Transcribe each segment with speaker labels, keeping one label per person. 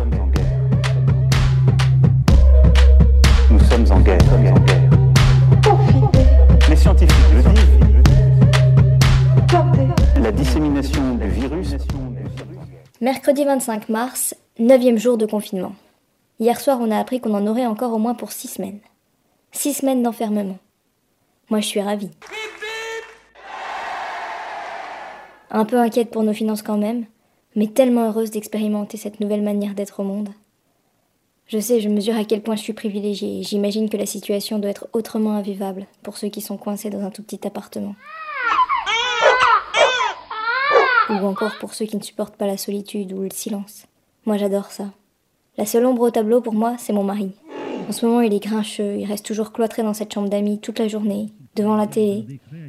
Speaker 1: Nous sommes en guerre. Nous sommes en guerre. Les scientifiques le disent. La dissémination du virus.
Speaker 2: Mercredi 25 mars, neuvième jour de confinement. Hier soir, on a appris qu'on en aurait encore au moins pour six semaines. Six semaines d'enfermement. Moi, je suis ravie. Un peu inquiète pour nos finances quand même, mais tellement heureuse d'expérimenter cette nouvelle manière d'être au monde. Je sais, je mesure à quel point je suis privilégiée et j'imagine que la situation doit être autrement invivable pour ceux qui sont coincés dans un tout petit appartement. Ou encore pour ceux qui ne supportent pas la solitude ou le silence. Moi j'adore ça. La seule ombre au tableau pour moi, c'est mon mari. En ce moment, il est grincheux, il reste toujours cloîtré dans cette chambre d'amis toute la journée, devant la télé,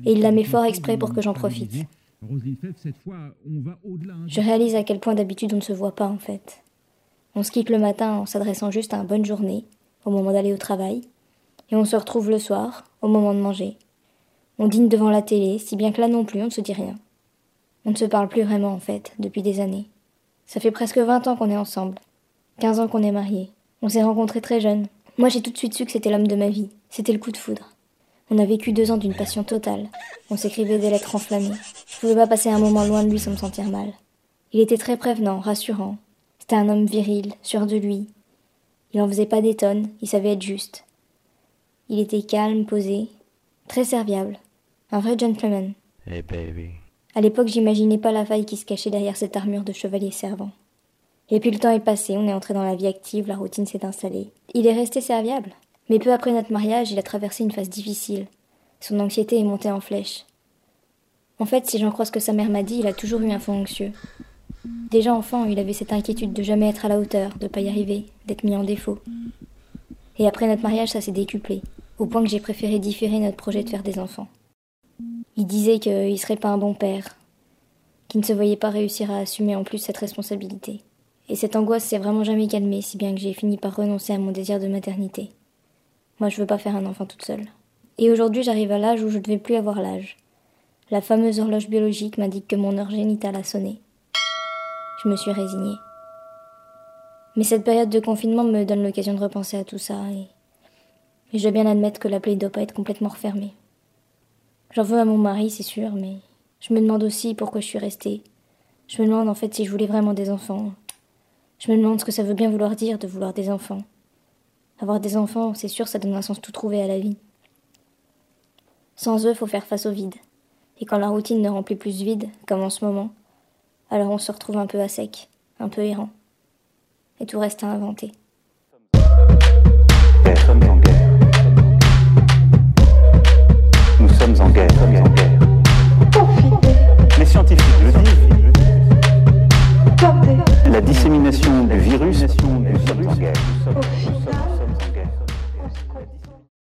Speaker 2: et il la met fort exprès pour que j'en profite. Je réalise à quel point d'habitude on ne se voit pas en fait. On se quitte le matin en s'adressant juste à un bonne journée, au moment d'aller au travail, et on se retrouve le soir, au moment de manger. On dîne devant la télé, si bien que là non plus on ne se dit rien. On ne se parle plus vraiment en fait, depuis des années. Ça fait presque 20 ans qu'on est ensemble, 15 ans qu'on est mariés. On s'est rencontrés très jeunes. Moi j'ai tout de suite su que c'était l'homme de ma vie, c'était le coup de foudre. On a vécu deux ans d'une passion totale. On s'écrivait des lettres enflammées. Je pouvais pas passer un moment loin de lui sans me sentir mal. Il était très prévenant, rassurant, c'était un homme viril, sûr de lui. Il n'en faisait pas des tonnes, il savait être juste. Il était calme, posé, très serviable. Un vrai gentleman.
Speaker 3: Hey baby.
Speaker 2: À l'époque, j'imaginais pas la faille qui se cachait derrière cette armure de chevalier servant. Et puis le temps est passé, on est entré dans la vie active, la routine s'est installée. Il est resté serviable. Mais peu après notre mariage, il a traversé une phase difficile. Son anxiété est montée en flèche. En fait, si j'en crois ce que sa mère m'a dit, il a toujours eu un fond anxieux. Déjà enfant, il avait cette inquiétude de jamais être à la hauteur, de pas y arriver, d'être mis en défaut. Et après notre mariage, ça s'est décuplé, au point que j'ai préféré différer notre projet de faire des enfants. Il disait qu'il serait pas un bon père, qu'il ne se voyait pas réussir à assumer en plus cette responsabilité. Et cette angoisse s'est vraiment jamais calmée, si bien que j'ai fini par renoncer à mon désir de maternité. Moi, je veux pas faire un enfant toute seule. Et aujourd'hui, j'arrive à l'âge où je ne devais plus avoir l'âge. La fameuse horloge biologique m'indique que mon heure génitale a sonné je me suis résignée. Mais cette période de confinement me donne l'occasion de repenser à tout ça et, je dois bien admettre que la plaie doit pas être complètement refermée. J'en veux à mon mari, c'est sûr, mais je me demande aussi pourquoi je suis restée. Je me demande en fait si je voulais vraiment des enfants. Je me demande ce que ça veut bien vouloir dire de vouloir des enfants. Avoir des enfants, c'est sûr, ça donne un sens tout trouvé à la vie. Sans eux, faut faire face au vide. Et quand la routine ne remplit plus vide, comme en ce moment, alors on se retrouve un peu à sec, un peu errant. Et tout reste à inventer.
Speaker 1: Nous sommes en guerre. Nous sommes en guerre. Sommes en guerre. Les scientifiques le disent. La dissémination du virus. Nous sommes en guerre. Nous sommes- nous sommes-